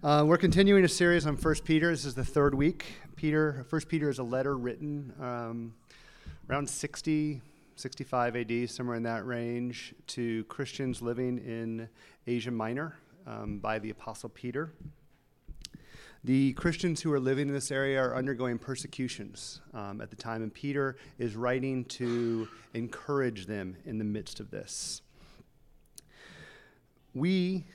Uh, we're continuing a series on First Peter. This is the third week. Peter, First Peter is a letter written um, around 60, 65 AD, somewhere in that range, to Christians living in Asia Minor um, by the Apostle Peter. The Christians who are living in this area are undergoing persecutions um, at the time, and Peter is writing to encourage them in the midst of this. We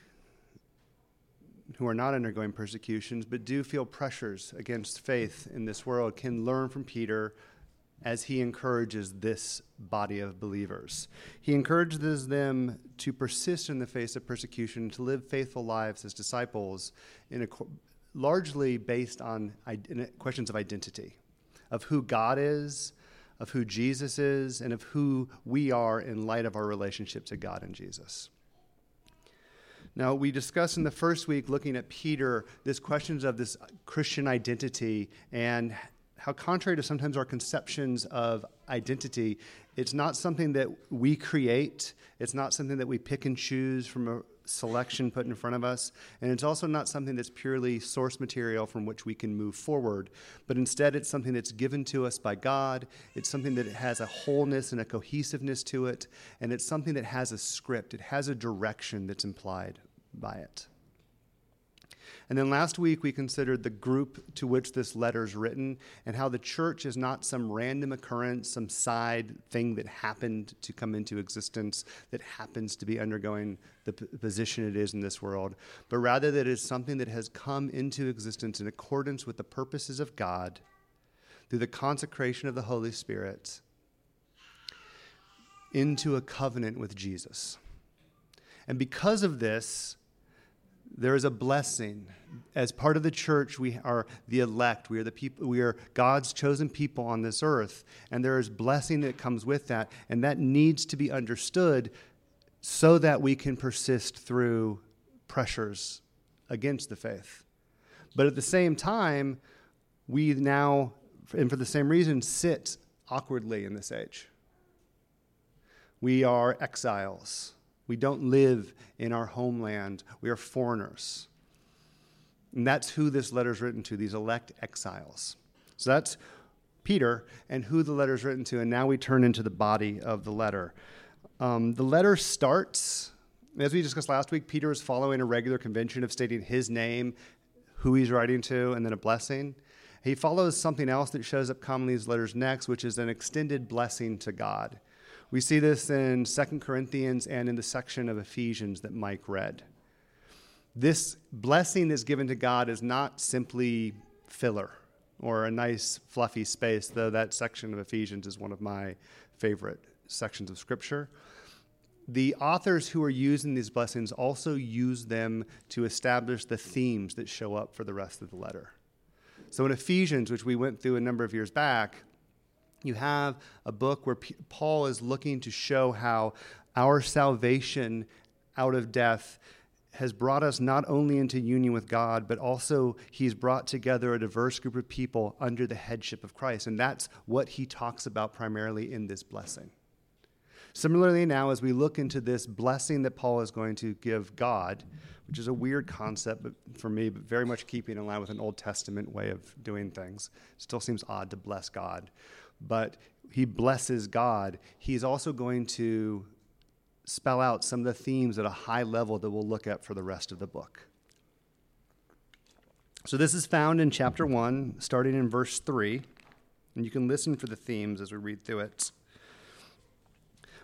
who are not undergoing persecutions but do feel pressures against faith in this world can learn from Peter as he encourages this body of believers. He encourages them to persist in the face of persecution, to live faithful lives as disciples, in a, largely based on questions of identity, of who God is, of who Jesus is, and of who we are in light of our relationship to God and Jesus. Now, we discussed in the first week, looking at Peter, this questions of this Christian identity and how, contrary to sometimes our conceptions of identity, it's not something that we create, it's not something that we pick and choose from a selection put in front of us, and it's also not something that's purely source material from which we can move forward, but instead it's something that's given to us by God. It's something that has a wholeness and a cohesiveness to it, and it's something that has a script, it has a direction that's implied by it. And then last week we considered the group to which this letter is written and how the church is not some random occurrence, some side thing that happened to come into existence that happens to be undergoing the p- position it is in this world, but rather that it is something that has come into existence in accordance with the purposes of God through the consecration of the Holy Spirit into a covenant with Jesus. And because of this, there is a blessing. As part of the church, we are the elect. We are the people. We are God's chosen people on this earth, and there is blessing that comes with that, and that needs to be understood, so that we can persist through pressures against the faith. But at the same time, we now, and for the same reason, sit awkwardly in this age. We are exiles. We don't live in our homeland. We are foreigners. And that's who this letter is written to, these elect exiles. So that's Peter and who the letter is written to. And now we turn into the body of the letter. Um, the letter starts, as we discussed last week, Peter is following a regular convention of stating his name, who he's writing to, and then a blessing. He follows something else that shows up commonly in these letters next, which is an extended blessing to God. We see this in 2 Corinthians and in the section of Ephesians that Mike read. This blessing that's given to God is not simply filler or a nice fluffy space, though that section of Ephesians is one of my favorite sections of Scripture. The authors who are using these blessings also use them to establish the themes that show up for the rest of the letter. So in Ephesians, which we went through a number of years back, you have a book where P- Paul is looking to show how our salvation out of death has brought us not only into union with God, but also he's brought together a diverse group of people under the headship of Christ. And that's what he talks about primarily in this blessing. Similarly, now, as we look into this blessing that Paul is going to give God, which is a weird concept for me, but very much keeping in line with an Old Testament way of doing things, still seems odd to bless God but he blesses God, he's also going to spell out some of the themes at a high level that we'll look at for the rest of the book. So, this is found in chapter 1, starting in verse 3, and you can listen for the themes as we read through it.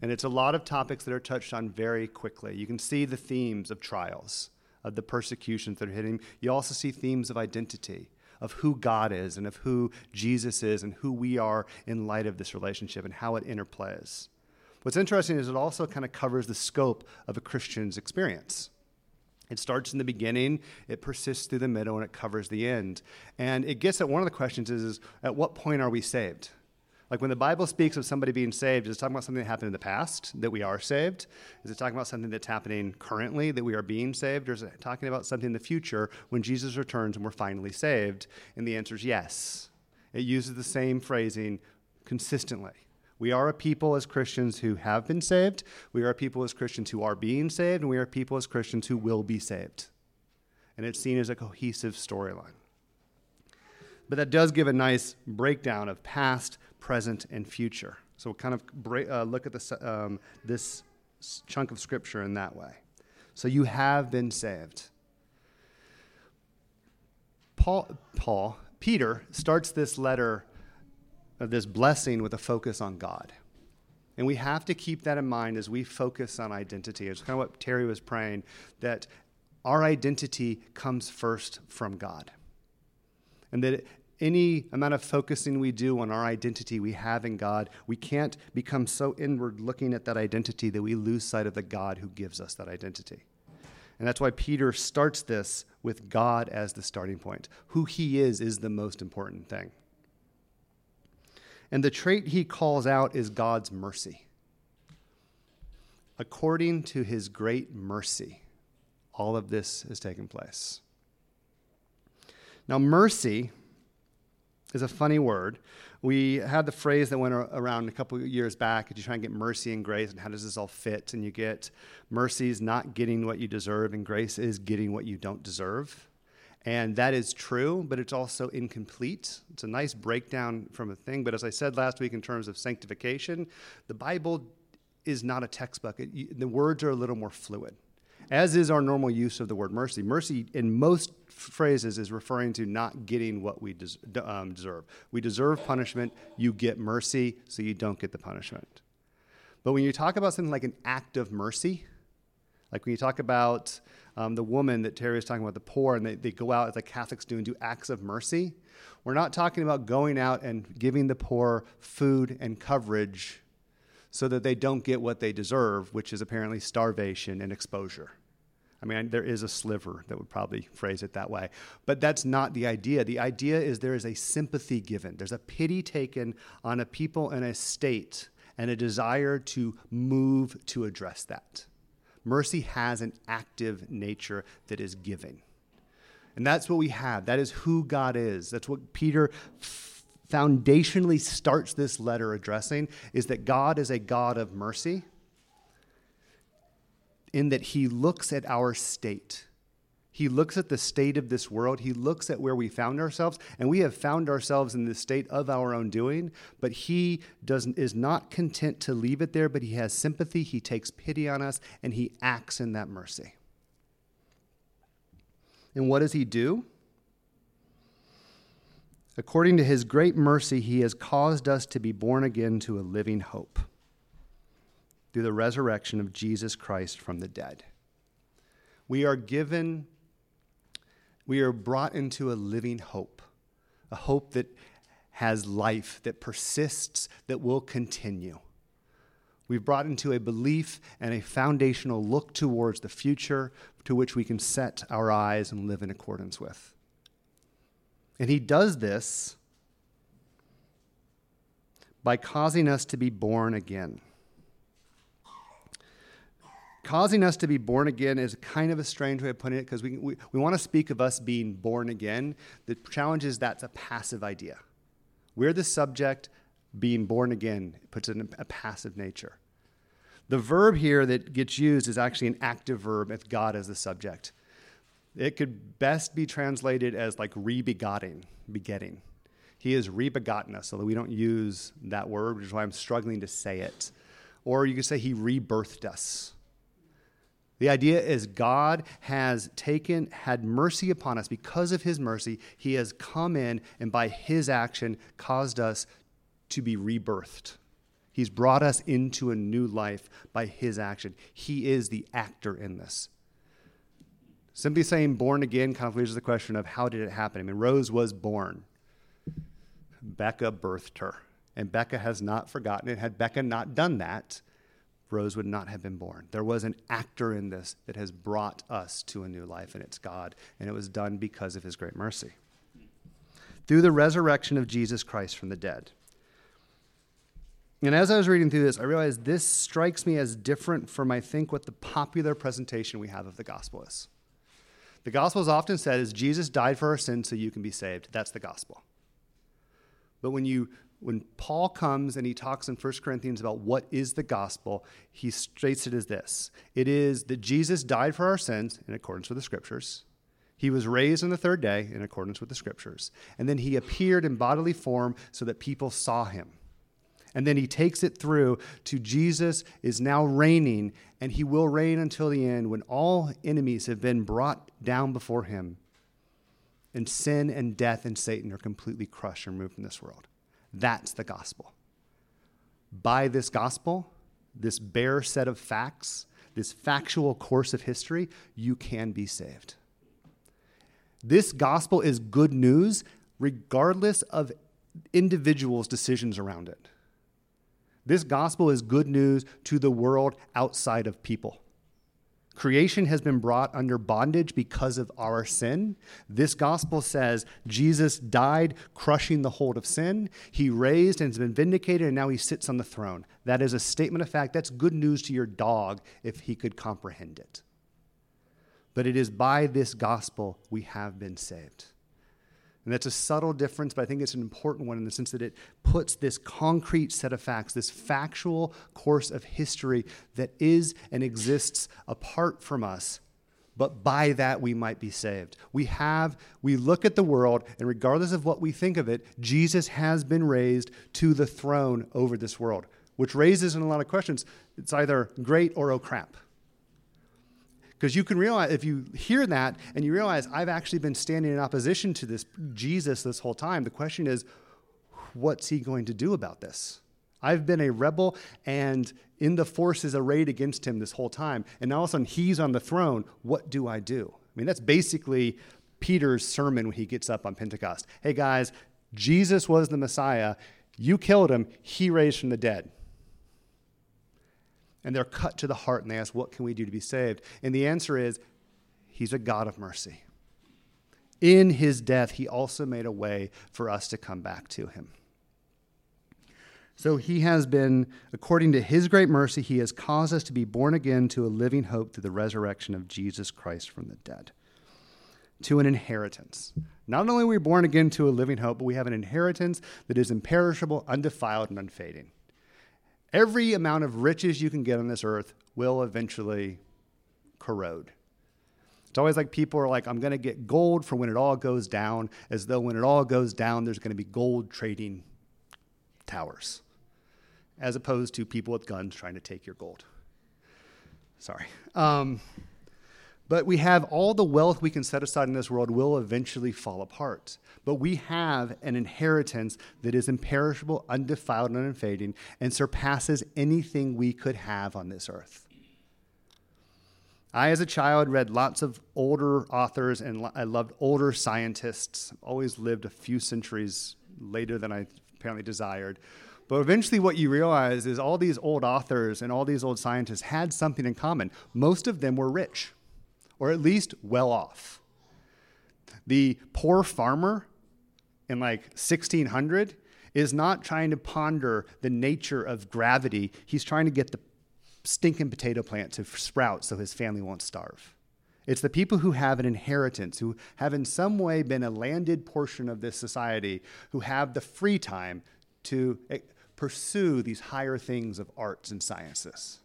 And it's a lot of topics that are touched on very quickly. You can see the themes of trials, of the persecutions that are hitting. You also see themes of identity, of who God is, and of who Jesus is, and who we are in light of this relationship and how it interplays. What's interesting is it also kind of covers the scope of a Christian's experience. It starts in the beginning, it persists through the middle, and it covers the end. And it gets at one of the questions is, is at what point are we saved? Like when the Bible speaks of somebody being saved, is it talking about something that happened in the past, that we are saved? Is it talking about something that's happening currently, that we are being saved? Or is it talking about something in the future when Jesus returns and we're finally saved? And the answer is yes. It uses the same phrasing consistently. We are a people as Christians who have been saved. We are a people as Christians who are being saved. And we are people as Christians who will be saved. And it's seen as a cohesive storyline. But that does give a nice breakdown of past, present, and future. So we'll kind of uh, look at this, um, this chunk of scripture in that way. So you have been saved. Paul, Paul, Peter starts this letter of this blessing with a focus on God. And we have to keep that in mind as we focus on identity. It's kind of what Terry was praying that our identity comes first from God. And that any amount of focusing we do on our identity we have in God, we can't become so inward looking at that identity that we lose sight of the God who gives us that identity. And that's why Peter starts this with God as the starting point. Who he is is the most important thing. And the trait he calls out is God's mercy. According to his great mercy, all of this has taken place. Now, mercy is a funny word. We had the phrase that went around a couple years back. Did you try and get mercy and grace, and how does this all fit? And you get mercy is not getting what you deserve, and grace is getting what you don't deserve. And that is true, but it's also incomplete. It's a nice breakdown from a thing. But as I said last week, in terms of sanctification, the Bible is not a textbook. It, the words are a little more fluid as is our normal use of the word mercy. Mercy, in most phrases, is referring to not getting what we des- um, deserve. We deserve punishment, you get mercy, so you don't get the punishment. But when you talk about something like an act of mercy, like when you talk about um, the woman that Terry was talking about, the poor, and they, they go out as the Catholics do and do acts of mercy, we're not talking about going out and giving the poor food and coverage so that they don't get what they deserve, which is apparently starvation and exposure. I mean, there is a sliver that would probably phrase it that way. But that's not the idea. The idea is there is a sympathy given, there's a pity taken on a people and a state, and a desire to move to address that. Mercy has an active nature that is giving. And that's what we have. That is who God is. That's what Peter foundationally starts this letter addressing is that God is a God of mercy in that he looks at our state. He looks at the state of this world. He looks at where we found ourselves, and we have found ourselves in the state of our own doing. But he does, is not content to leave it there, but he has sympathy. He takes pity on us, and he acts in that mercy. And what does he do? According to his great mercy, he has caused us to be born again to a living hope through the resurrection of Jesus Christ from the dead. We are given, we are brought into a living hope, a hope that has life, that persists, that will continue. We've brought into a belief and a foundational look towards the future to which we can set our eyes and live in accordance with. And he does this by causing us to be born again. Causing us to be born again is kind of a strange way of putting it because we, we, we want to speak of us being born again. The challenge is that's a passive idea. We're the subject, being born again puts it in a passive nature. The verb here that gets used is actually an active verb with God as the subject. It could best be translated as like rebegotten, begetting. He has rebegotten us, although we don't use that word, which is why I'm struggling to say it. Or you could say he rebirthed us. The idea is God has taken, had mercy upon us. Because of his mercy, he has come in and by his action caused us to be rebirthed, He's brought us into a new life by his action. He is the actor in this. Simply saying born again kind of raises the question of how did it happen? I mean, Rose was born. Becca birthed her. And Becca has not forgotten it. Had Becca not done that, Rose would not have been born. There was an actor in this that has brought us to a new life, and it's God. And it was done because of his great mercy. Through the resurrection of Jesus Christ from the dead. And as I was reading through this, I realized this strikes me as different from, I think, what the popular presentation we have of the gospel is. The gospel is often said is Jesus died for our sins so you can be saved. That's the gospel. But when you when Paul comes and he talks in 1 Corinthians about what is the gospel, he states it as this It is that Jesus died for our sins in accordance with the scriptures. He was raised on the third day in accordance with the scriptures. And then he appeared in bodily form so that people saw him. And then he takes it through to Jesus is now reigning, and he will reign until the end when all enemies have been brought down before him, and sin and death and Satan are completely crushed and removed from this world. That's the gospel. By this gospel, this bare set of facts, this factual course of history, you can be saved. This gospel is good news regardless of individuals' decisions around it. This gospel is good news to the world outside of people. Creation has been brought under bondage because of our sin. This gospel says Jesus died, crushing the hold of sin. He raised and has been vindicated, and now he sits on the throne. That is a statement of fact. That's good news to your dog if he could comprehend it. But it is by this gospel we have been saved. And that's a subtle difference, but I think it's an important one in the sense that it puts this concrete set of facts, this factual course of history that is and exists apart from us, but by that we might be saved. We have, we look at the world, and regardless of what we think of it, Jesus has been raised to the throne over this world, which raises in a lot of questions. It's either great or oh crap. Because you can realize, if you hear that and you realize, I've actually been standing in opposition to this Jesus this whole time, the question is, what's he going to do about this? I've been a rebel and in the forces arrayed against him this whole time. And now all of a sudden he's on the throne. What do I do? I mean, that's basically Peter's sermon when he gets up on Pentecost. Hey, guys, Jesus was the Messiah. You killed him, he raised from the dead and they're cut to the heart and they ask, What can we do to be saved? And the answer is, He's a God of mercy. In his death, he also made a way for us to come back to him. So he has been, according to his great mercy, he has caused us to be born again to a living hope through the resurrection of Jesus Christ from the dead, to an inheritance. Not only are we born again to a living hope, but we have an inheritance that is imperishable, undefiled, and unfading. Every amount of riches you can get on this earth will eventually corrode. It's always like people are like, I'm going to get gold for when it all goes down, as though when it all goes down, there's going to be gold trading towers, as opposed to people with guns trying to take your gold. Sorry. Um, but we have all the wealth we can set aside in this world will eventually fall apart. But we have an inheritance that is imperishable, undefiled, and unfading, and surpasses anything we could have on this earth. I, as a child, read lots of older authors and I loved older scientists. Always lived a few centuries later than I apparently desired. But eventually, what you realize is all these old authors and all these old scientists had something in common. Most of them were rich or at least well off. The poor farmer in like 1600 is not trying to ponder the nature of gravity. He's trying to get the stinking potato plant to sprout so his family won't starve. It's the people who have an inheritance, who have in some way been a landed portion of this society, who have the free time to eh, pursue these higher things of arts and sciences.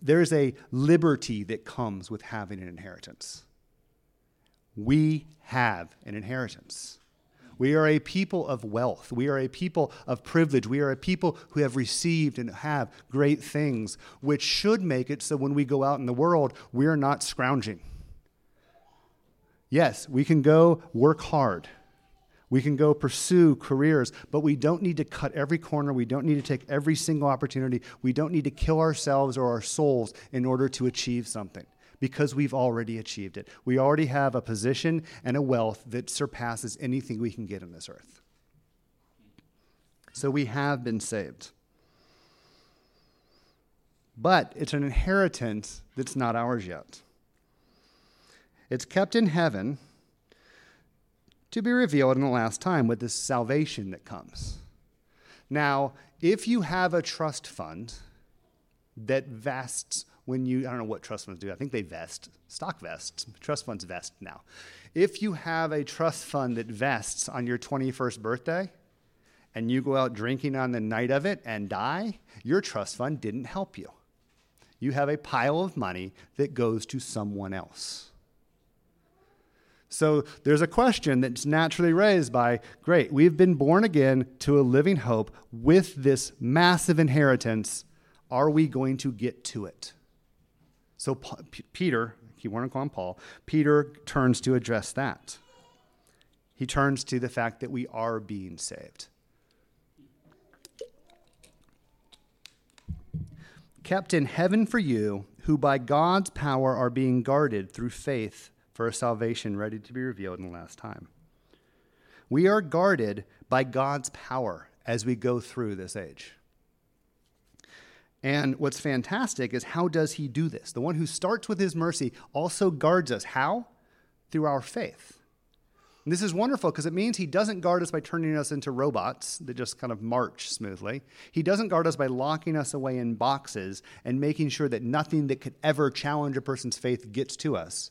There's a liberty that comes with having an inheritance. We have an inheritance. We are a people of wealth. We are a people of privilege. We are a people who have received and have great things, which should make it so when we go out in the world, we are not scrounging. Yes, we can go work hard. We can go pursue careers, but we don't need to cut every corner. We don't need to take every single opportunity. We don't need to kill ourselves or our souls in order to achieve something because we've already achieved it. We already have a position and a wealth that surpasses anything we can get on this earth. So we have been saved. But it's an inheritance that's not ours yet. It's kept in heaven to be revealed in the last time with this salvation that comes. Now, if you have a trust fund that vests when you, I don't know what trust funds do, I think they vest, stock vests, trust funds vest now. If you have a trust fund that vests on your 21st birthday and you go out drinking on the night of it and die, your trust fund didn't help you. You have a pile of money that goes to someone else. So there's a question that's naturally raised by great, we've been born again to a living hope with this massive inheritance. Are we going to get to it? So P- Peter, you want to call him Paul, Peter turns to address that. He turns to the fact that we are being saved. Kept in heaven for you, who by God's power are being guarded through faith for a salvation ready to be revealed in the last time. We are guarded by God's power as we go through this age. And what's fantastic is how does he do this? The one who starts with his mercy also guards us. How? Through our faith. And this is wonderful because it means he doesn't guard us by turning us into robots that just kind of march smoothly. He doesn't guard us by locking us away in boxes and making sure that nothing that could ever challenge a person's faith gets to us.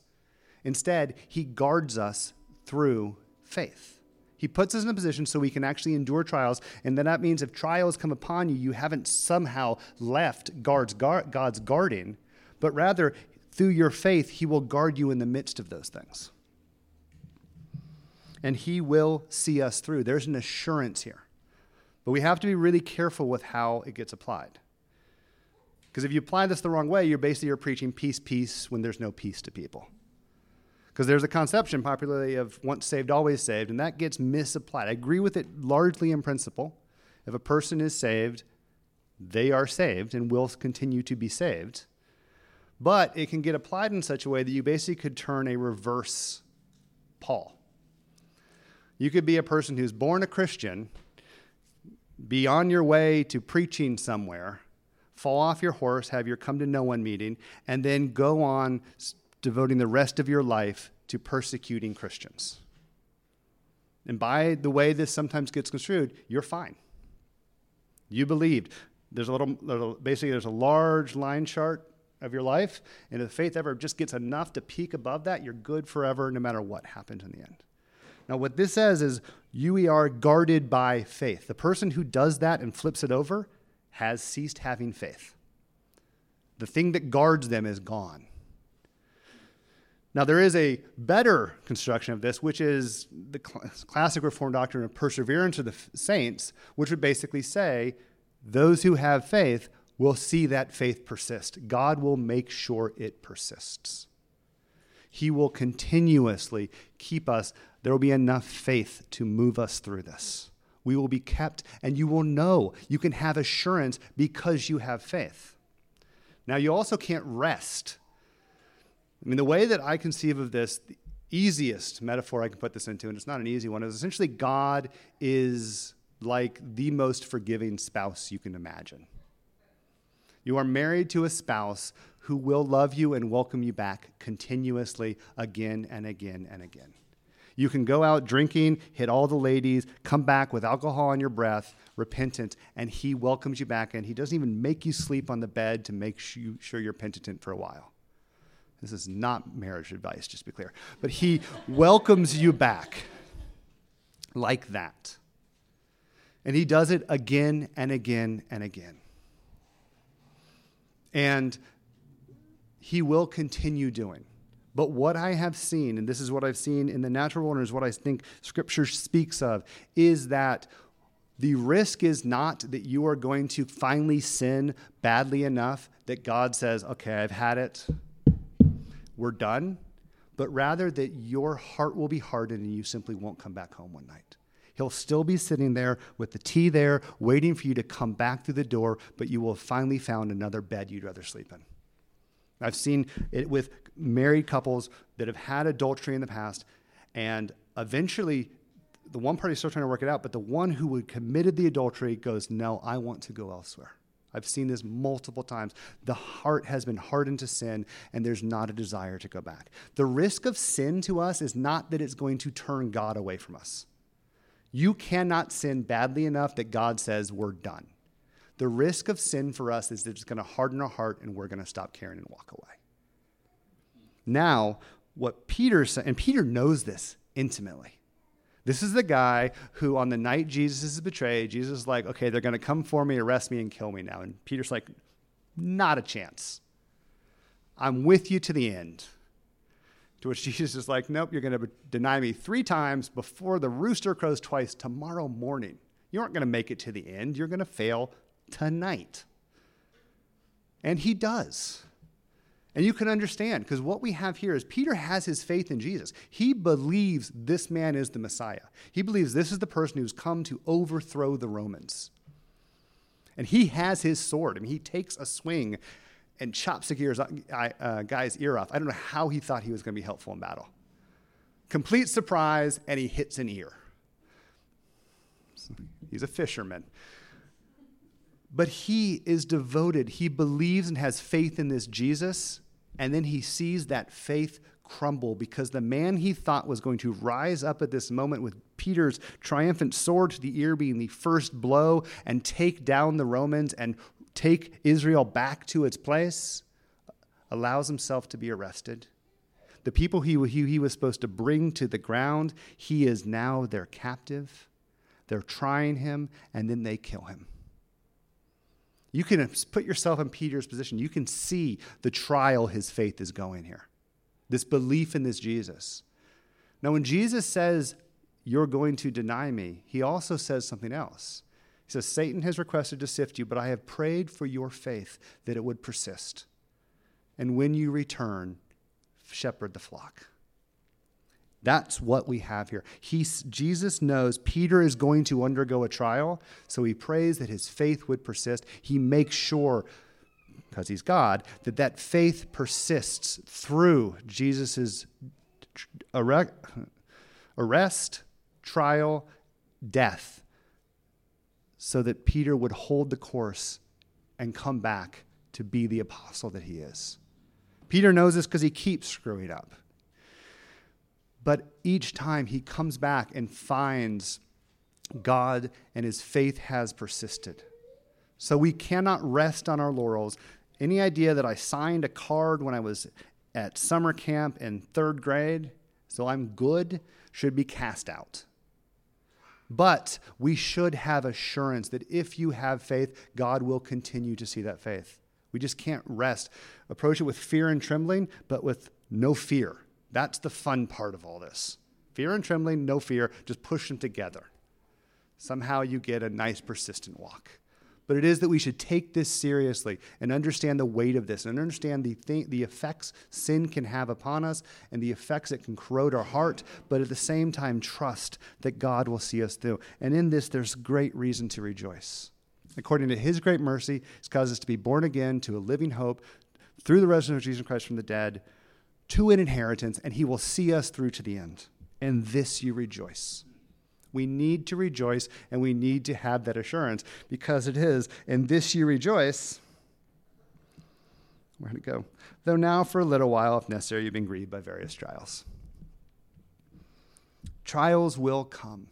Instead, he guards us through faith. He puts us in a position so we can actually endure trials. And then that means if trials come upon you, you haven't somehow left God's, God's guarding, but rather through your faith, he will guard you in the midst of those things. And he will see us through. There's an assurance here. But we have to be really careful with how it gets applied. Because if you apply this the wrong way, you're basically you're preaching peace, peace when there's no peace to people. Because there's a conception popularly of once saved, always saved, and that gets misapplied. I agree with it largely in principle. If a person is saved, they are saved and will continue to be saved. But it can get applied in such a way that you basically could turn a reverse Paul. You could be a person who's born a Christian, be on your way to preaching somewhere, fall off your horse, have your come to no one meeting, and then go on devoting the rest of your life to persecuting Christians. And by the way this sometimes gets construed, you're fine. You believed. There's a little, little basically, there's a large line chart of your life, and if faith ever just gets enough to peak above that, you're good forever no matter what happens in the end. Now, what this says is you are guarded by faith. The person who does that and flips it over has ceased having faith. The thing that guards them is gone. Now, there is a better construction of this, which is the classic Reformed doctrine of perseverance of the saints, which would basically say those who have faith will see that faith persist. God will make sure it persists. He will continuously keep us. There will be enough faith to move us through this. We will be kept, and you will know. You can have assurance because you have faith. Now, you also can't rest I mean, the way that I conceive of this, the easiest metaphor I can put this into, and it's not an easy one, is essentially God is like the most forgiving spouse you can imagine. You are married to a spouse who will love you and welcome you back continuously again and again and again. You can go out drinking, hit all the ladies, come back with alcohol on your breath, repentant, and he welcomes you back and he doesn't even make you sleep on the bed to make sure you're penitent for a while. This is not marriage advice, just to be clear. But he welcomes you back like that. And he does it again and again and again. And he will continue doing. But what I have seen, and this is what I've seen in the natural and is what I think Scripture speaks of, is that the risk is not that you are going to finally sin badly enough that God says, okay, I've had it we're done, but rather that your heart will be hardened and you simply won't come back home one night. He'll still be sitting there with the tea there, waiting for you to come back through the door, but you will have finally found another bed you'd rather sleep in. I've seen it with married couples that have had adultery in the past, and eventually the one party is still trying to work it out, but the one who had committed the adultery goes, No, I want to go elsewhere. I've seen this multiple times. The heart has been hardened to sin, and there's not a desire to go back. The risk of sin to us is not that it's going to turn God away from us. You cannot sin badly enough that God says we're done. The risk of sin for us is that it's going to harden our heart and we're going to stop caring and walk away. Now, what Peter said, and Peter knows this intimately. This is the guy who, on the night Jesus is betrayed, Jesus is like, okay, they're going to come for me, arrest me, and kill me now. And Peter's like, not a chance. I'm with you to the end. To which Jesus is like, nope, you're going to deny me three times before the rooster crows twice tomorrow morning. You aren't going to make it to the end. You're going to fail tonight. And he does. And you can understand because what we have here is Peter has his faith in Jesus. He believes this man is the Messiah. He believes this is the person who's come to overthrow the Romans. And he has his sword. I mean, he takes a swing and chops a uh, guy's ear off. I don't know how he thought he was going to be helpful in battle. Complete surprise, and he hits an ear. He's a fisherman. But he is devoted. He believes and has faith in this Jesus. And then he sees that faith crumble because the man he thought was going to rise up at this moment with Peter's triumphant sword to the ear being the first blow and take down the Romans and take Israel back to its place allows himself to be arrested. The people he, he, he was supposed to bring to the ground, he is now their captive. They're trying him, and then they kill him. You can put yourself in Peter's position. You can see the trial his faith is going here. This belief in this Jesus. Now, when Jesus says, You're going to deny me, he also says something else. He says, Satan has requested to sift you, but I have prayed for your faith that it would persist. And when you return, shepherd the flock. That's what we have here. He, Jesus knows Peter is going to undergo a trial, so he prays that his faith would persist. He makes sure, because he's God, that that faith persists through Jesus' arrest, trial, death, so that Peter would hold the course and come back to be the apostle that he is. Peter knows this because he keeps screwing up. But each time he comes back and finds God and his faith has persisted. So we cannot rest on our laurels. Any idea that I signed a card when I was at summer camp in third grade, so I'm good, should be cast out. But we should have assurance that if you have faith, God will continue to see that faith. We just can't rest. Approach it with fear and trembling, but with no fear. That's the fun part of all this. Fear and trembling, no fear, just push them together. Somehow you get a nice, persistent walk. But it is that we should take this seriously and understand the weight of this and understand the, th- the effects sin can have upon us and the effects it can corrode our heart, but at the same time, trust that God will see us through. And in this, there's great reason to rejoice. According to his great mercy, he's caused us to be born again to a living hope through the resurrection of Jesus Christ from the dead to an inheritance, and he will see us through to the end. And this you rejoice. We need to rejoice, and we need to have that assurance because it is, and this you rejoice. Where to go? Though now, for a little while, if necessary, you've been grieved by various trials. Trials will come.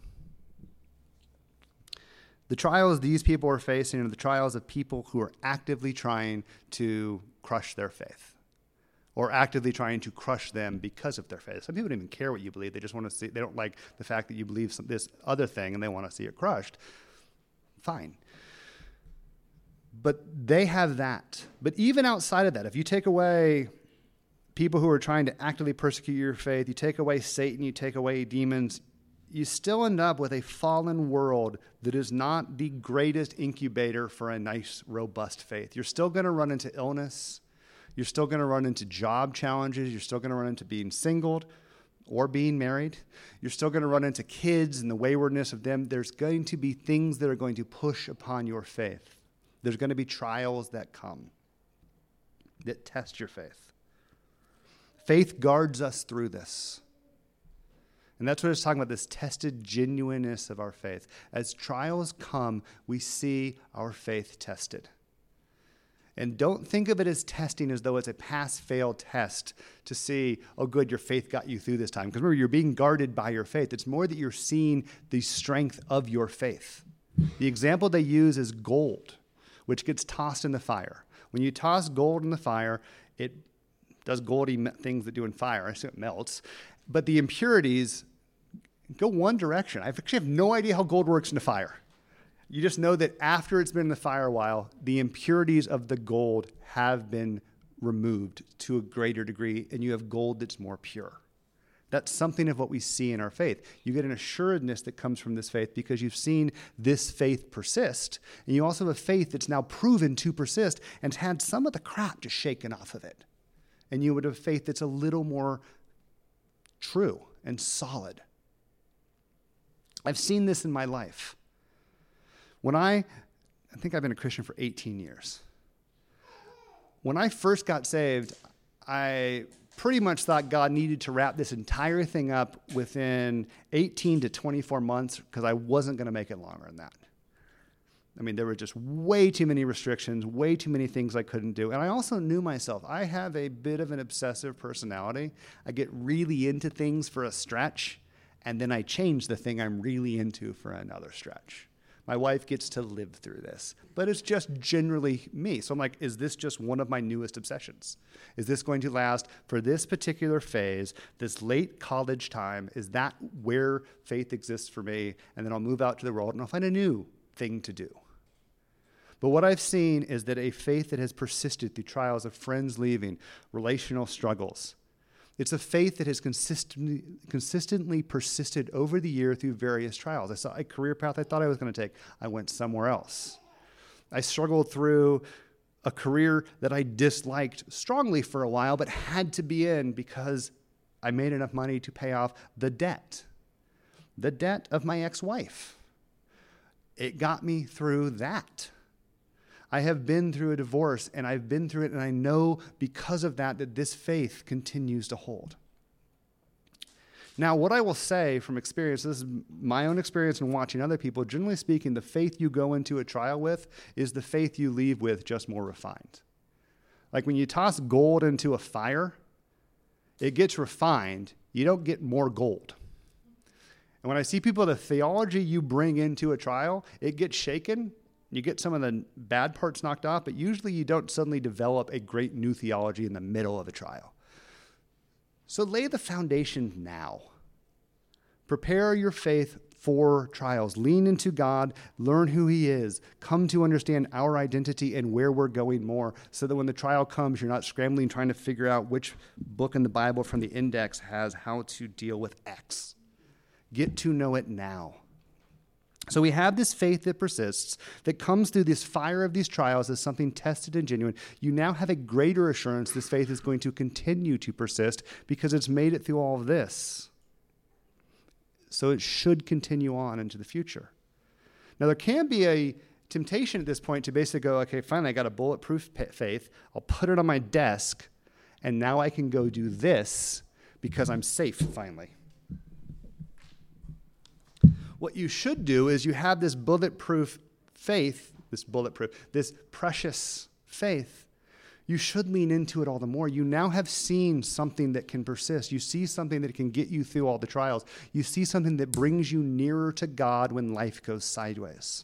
The trials these people are facing are the trials of people who are actively trying to crush their faith or actively trying to crush them because of their faith. Some people don't even care what you believe. They just want to see, they don't like the fact that you believe some, this other thing and they want to see it crushed. Fine. But they have that. But even outside of that, if you take away people who are trying to actively persecute your faith, you take away Satan, you take away demons, you still end up with a fallen world that is not the greatest incubator for a nice, robust faith. You're still going to run into illness. You're still going to run into job challenges. You're still going to run into being singled. or being married. You're still going to run into kids and the waywardness of them. There's going to be things that are going to push upon your faith. There's going to be trials that come that test your faith. Faith guards us through this. And that's what it's talking about this tested genuineness of our faith. As trials come, we see our faith tested. And don't think of it as testing as though it's a pass fail test to see, oh, good, your faith got you through this time. Because remember, you're being guarded by your faith. It's more that you're seeing the strength of your faith. The example they use is gold, which gets tossed in the fire. When you toss gold in the fire, it does goldy things that do in fire. I assume it melts. But the impurities go one direction. I actually have no idea how gold works in a fire. You just know that after it's been in the fire a while, the impurities of the gold have been removed to a greater degree, and you have gold that's more pure. That's something of what we see in our faith. You get an assuredness that comes from this faith because you've seen this faith persist. And you also have a faith that's now proven to persist and had some of the crap just shaken off of it. And you would have faith that's a little more true and solid. I've seen this in my life. When I, I think I've been a Christian for 18 years. When I first got saved, I pretty much thought God needed to wrap this entire thing up within 18 to 24 months because I wasn't going to make it longer than that. I mean, there were just way too many restrictions, way too many things I couldn't do. And I also knew myself. I have a bit of an obsessive personality. I get really into things for a stretch, and then I change the thing I'm really into for another stretch. My wife gets to live through this, but it's just generally me. So I'm like, is this just one of my newest obsessions? Is this going to last for this particular phase, this late college time? Is that where faith exists for me? And then I'll move out to the world and I'll find a new thing to do. But what I've seen is that a faith that has persisted through trials of friends leaving, relational struggles, it's a faith that has consistently, consistently persisted over the year through various trials. I saw a career path I thought I was going to take, I went somewhere else. I struggled through a career that I disliked strongly for a while, but had to be in because I made enough money to pay off the debt, the debt of my ex wife. It got me through that. I have been through a divorce and I've been through it, and I know because of that that this faith continues to hold. Now, what I will say from experience, this is my own experience in watching other people, generally speaking, the faith you go into a trial with is the faith you leave with, just more refined. Like when you toss gold into a fire, it gets refined, you don't get more gold. And when I see people, the theology you bring into a trial, it gets shaken you get some of the bad parts knocked off, but usually you don't suddenly develop a great new theology in the middle of a trial. So lay the foundation now. Prepare your faith for trials. Lean into God, learn who He is, come to understand our identity and where we're going more, so that when the trial comes, you're not scrambling trying to figure out which book in the Bible from the index has how to deal with X. Get to know it now. So we have this faith that persists, that comes through this fire of these trials as something tested and genuine. You now have a greater assurance this faith is going to continue to persist because it's made it through all of this. So it should continue on into the future. Now, there can be a temptation at this point to basically go, okay, finally, I got a bulletproof faith. I'll put it on my desk, and now I can go do this because I'm safe finally. What you should do is you have this bulletproof faith, this bulletproof, this precious faith. You should lean into it all the more. You now have seen something that can persist. You see something that can get you through all the trials. You see something that brings you nearer to God when life goes sideways.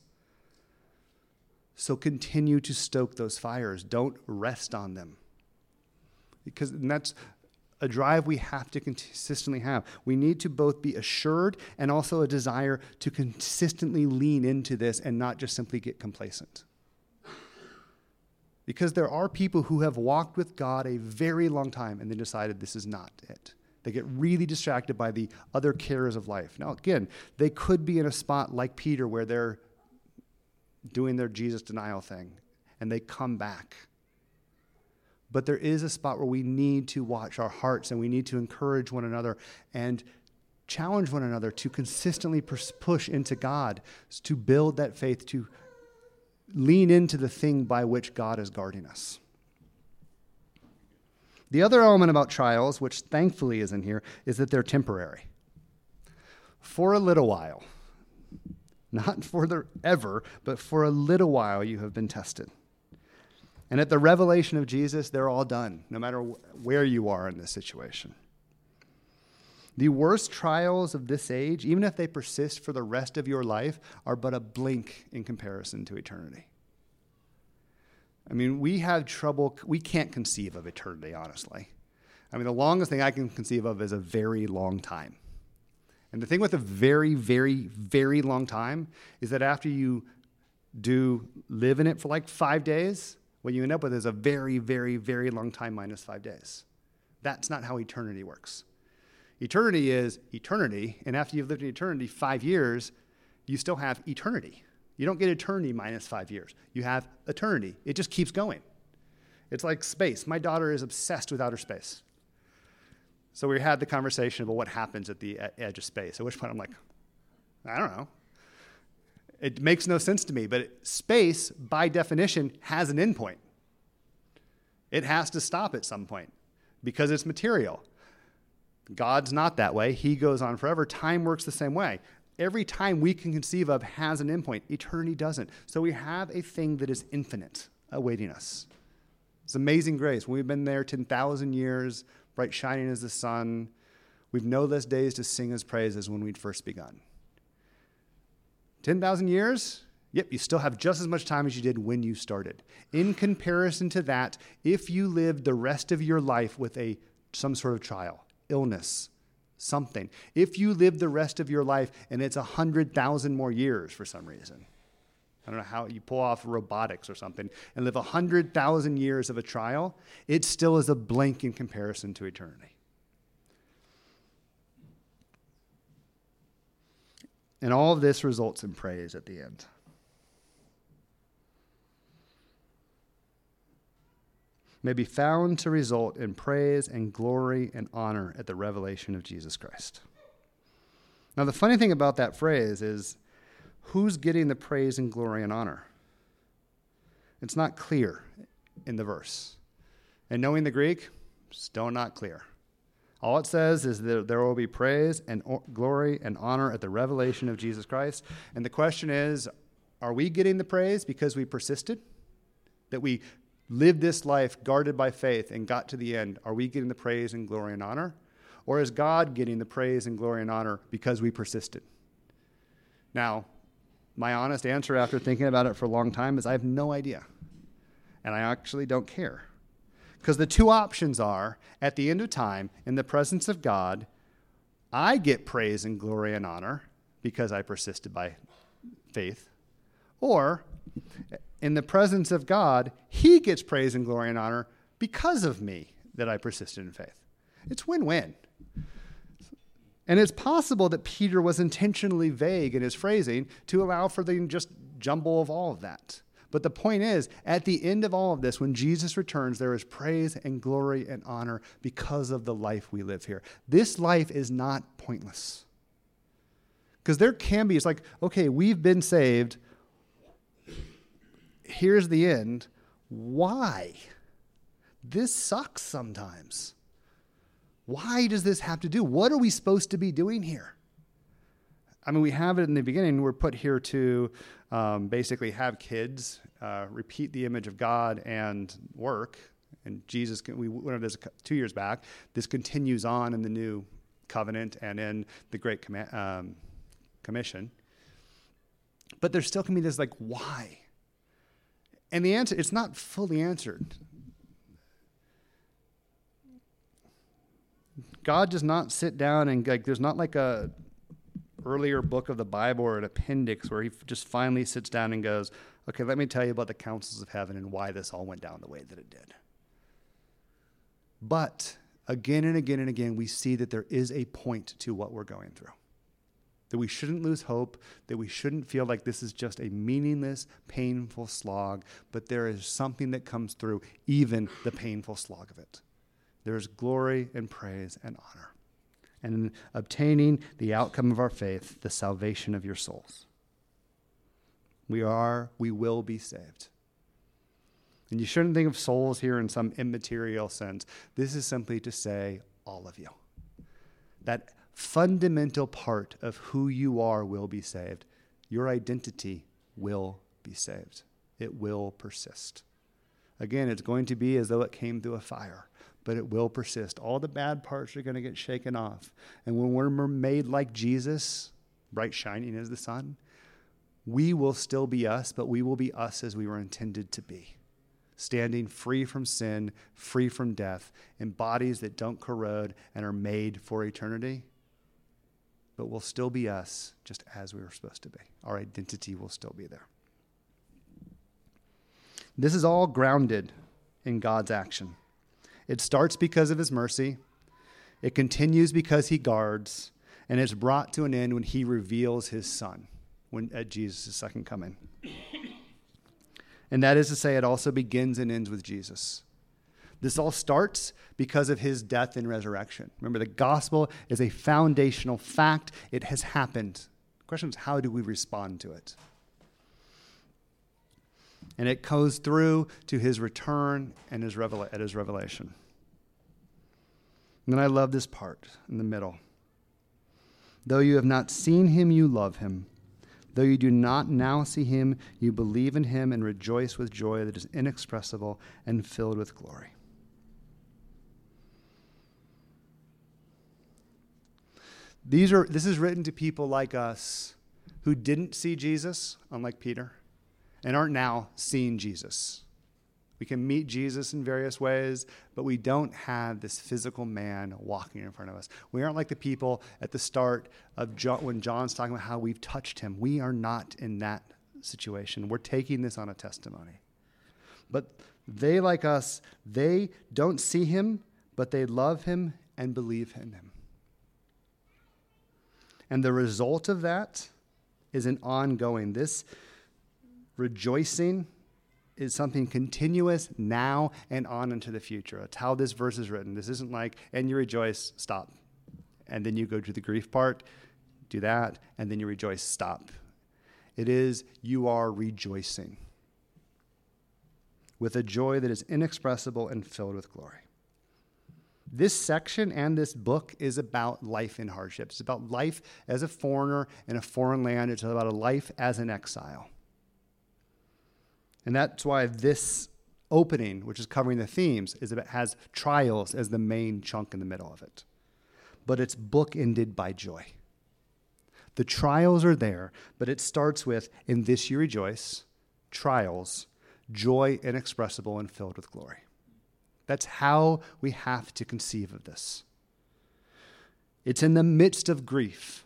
So continue to stoke those fires. Don't rest on them. Because that's a drive we have to consistently have. We need to both be assured and also a desire to consistently lean into this and not just simply get complacent. Because there are people who have walked with God a very long time and then decided this is not it. They get really distracted by the other cares of life. Now, again, they could be in a spot like Peter where they're doing their Jesus denial thing and they come back But there is a spot where we need to watch our hearts and we need to encourage one another and challenge one another to consistently push into God, to build that faith, to lean into the thing by which God is guarding us. The other element about trials, which thankfully is in here, is that they're temporary. For a little while, not for the ever, but for a little while you have been tested. And at the revelation of Jesus, they're all done, no matter where you are in this situation. The worst trials of this age, even if they persist for the rest of your life, are but a blink in comparison to eternity. I mean, we have trouble, we can't conceive of eternity, honestly. I mean, the longest thing I can conceive of is a very long time. And the thing with a very, very, very long time is that after you do live in it for like five days, what you end up with is a very, very, very long time minus five days. That's not how eternity works. Eternity is eternity, and after you've lived in eternity five years, you still have eternity. You don't get eternity minus five years. You have eternity. It just keeps going. It's like space. My daughter is obsessed with outer space. So we had the conversation about what happens at the edge of space, at which point I'm like, I don't know. It makes no sense to me, but space, by definition, has an endpoint. It has to stop at some point because it's material. God's not that way. He goes on forever. Time works the same way. Every time we can conceive of has an endpoint. Eternity doesn't. So we have a thing that is infinite awaiting us. It's amazing grace. We've been there 10,000 years, bright shining as the sun. We've no less days to sing his praises when we'd first begun. 10,000 years? Yep, you still have just as much time as you did when you started. In comparison to that, if you lived the rest of your life with a some sort of trial, illness, something. If you live the rest of your life and it's 100,000 more years for some reason, I don't know how you pull off robotics or something and live 100,000 years of a trial, it still is a blink in comparison to eternity. And all of this results in praise at the end. may be found to result in praise and glory and honor at the revelation of Jesus Christ. Now, the funny thing about that phrase is who's getting the praise and glory and honor? It's not clear in the verse. And knowing the Greek, still not clear. All it says is that there will be praise and glory and honor at the revelation of Jesus Christ. And the question is are we getting the praise because we persisted? That we lived this life guarded by faith and got to the end, are we getting the praise and glory and honor? Or is God getting the praise and glory and honor because we persisted? Now, my honest answer after thinking about it for a long time is I have no idea. And I actually don't care. Because the two options are at the end of time, in the presence of God, I get praise and glory and honor because I persisted by faith. Or in the presence of God, he gets praise and glory and honor because of me that I persisted in faith. It's win win. And it's possible that Peter was intentionally vague in his phrasing to allow for the just jumble of all of that. But the point is, at the end of all of this, when Jesus returns, there is praise and glory and honor because of the life we live here. This life is not pointless. Because there can be, it's like, okay, we've been saved here's the end. Why? This sucks sometimes. Why does this have to do? What are we supposed to be doing here? I mean, we have it in the beginning. We're put here to um, basically have kids uh, repeat the image of God and work. And Jesus, we went over this two years back. This continues on in the new covenant and in the Great um, Commission. But there still can be this like, why? And the answer, it's not fully answered. God does not sit down and like there's not like a earlier book of the Bible or an appendix where he just finally sits down and goes, "Okay, let me tell you about the councils of heaven and why this all went down the way that it did." But again and again and again we see that there is a point to what we're going through. that we shouldn't lose hope, that we shouldn't feel like this is just a meaningless, painful slog, but there is something that comes through even the painful slog of it. There's glory and praise and honor. And in obtaining the outcome of our faith, the salvation of your souls. We are, we will be saved. And you shouldn't think of souls here in some immaterial sense. This is simply to say, all of you. That fundamental part of who you are will be saved. Your identity will be saved, it will persist. Again, it's going to be as though it came through a fire, but it will persist. All the bad parts are going to get shaken off. And when we're made like Jesus, bright shining as the sun, we will still be us, but we will be us as we were intended to be standing free from sin, free from death, in bodies that don't corrode and are made for eternity but we'll still be us just as we were supposed to be. Our identity will still be there. This is all grounded in God's action. It starts because of his mercy, it continues because he guards, and it's brought to an end when he reveals his son when, at Jesus' second coming. And that is to say, it also begins and ends with Jesus. This all starts because of his death and resurrection. Remember, the gospel is a foundational fact, it has happened. The question is, how do we respond to it? And it goes through to his return and his revela- at his revelation. And then I love this part in the middle. Though you have not seen him, you love him. Though you do not now see him, you believe in him and rejoice with joy that is inexpressible and filled with glory. These are, this is written to people like us who didn't see Jesus, unlike Peter, and aren't now seeing Jesus. We can meet Jesus in various ways, but we don't have this physical man walking in front of us. We aren't like the people at the start of John, when John's talking about how we've touched him. We are not in that situation. We're taking this on a testimony. But they, like us, they don't see him, but they love him and believe in him. And the result of that is an ongoing. This rejoicing is something continuous now and on into the future. That's how this verse is written. This isn't like, and you rejoice, stop. And then you go to the grief part, do that, and then you rejoice, stop. It is, you are rejoicing with a joy that is inexpressible and filled with glory. This section and this book is about life in hardship. It's about life as a foreigner in a foreign land. It's about a life as an exile. And that's why this opening, which is covering the themes, is about, has trials as the main chunk in the middle of it. But it's bookended by joy. The trials are there, but it starts with, In this you rejoice, trials, joy inexpressible and filled with glory. That's how we have to conceive of this. It's in the midst of grief.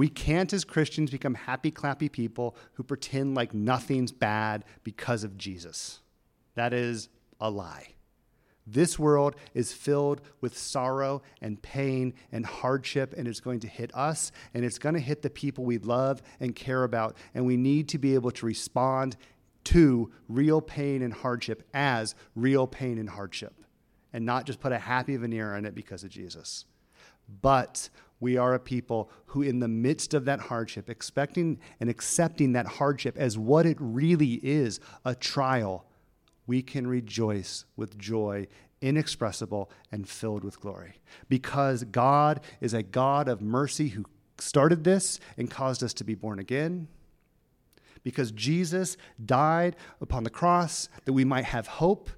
We can't, as Christians, become happy, clappy people who pretend like nothing's bad because of Jesus. That is a lie. This world is filled with sorrow and pain and hardship, and it's going to hit us, and it's going to hit the people we love and care about. And we need to be able to respond to real pain and hardship as real pain and hardship and not just put a happy veneer on it because of Jesus. But we are a people who, in the midst of that hardship, expecting and accepting that hardship as what it really is a trial, we can rejoice with joy inexpressible and filled with glory. Because God is a God of mercy who started this and caused us to be born again because Jesus died upon the cross that we might have hope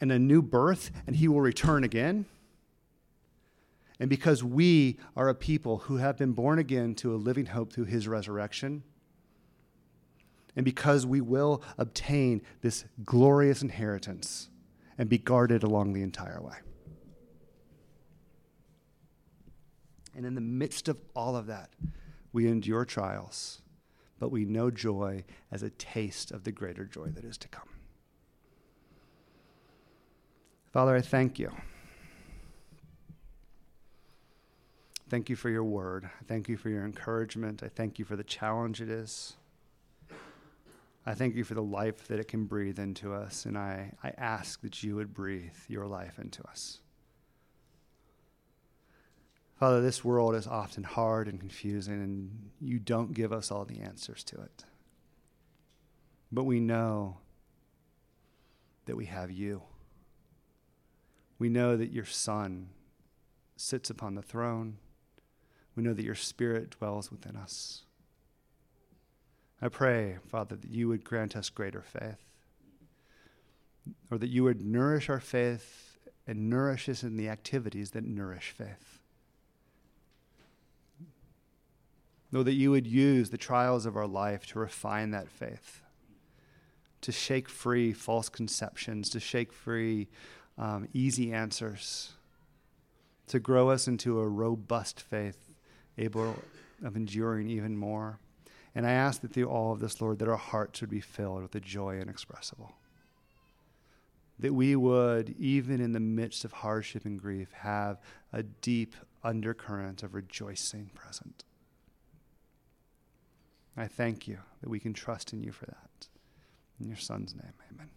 and a new birth, and he will return again. And because we are a people who have been born again to a living hope through his resurrection, and because we will obtain this glorious inheritance and be guarded along the entire way. And in the midst of all of that, we endure trials but we know joy as a taste of the greater joy that is to come. Father, I thank you. Thank you for your word. I thank you for your encouragement. I thank you for the challenge it is. I thank you for the life that it can breathe into us, and I, I ask that you would breathe your life into us. Father, this world is often hard and confusing, and you don't give us all the answers to it. But we know that we have you. We know that your Son sits upon the throne. We know that your Spirit dwells within us. I pray, Father, that you would grant us greater faith, or that you would nourish our faith and nourish us in the activities that nourish faith. Know that you would use the trials of our life to refine that faith, to shake free false conceptions, to shake free um, easy answers, to grow us into a robust faith, able of enduring even more. And I ask that through all of this, Lord, that our hearts would be filled with a joy inexpressible. That we would, even in the midst of hardship and grief, have a deep undercurrent of rejoicing present. I thank you that we can trust in you for that. In your Son's name, amen.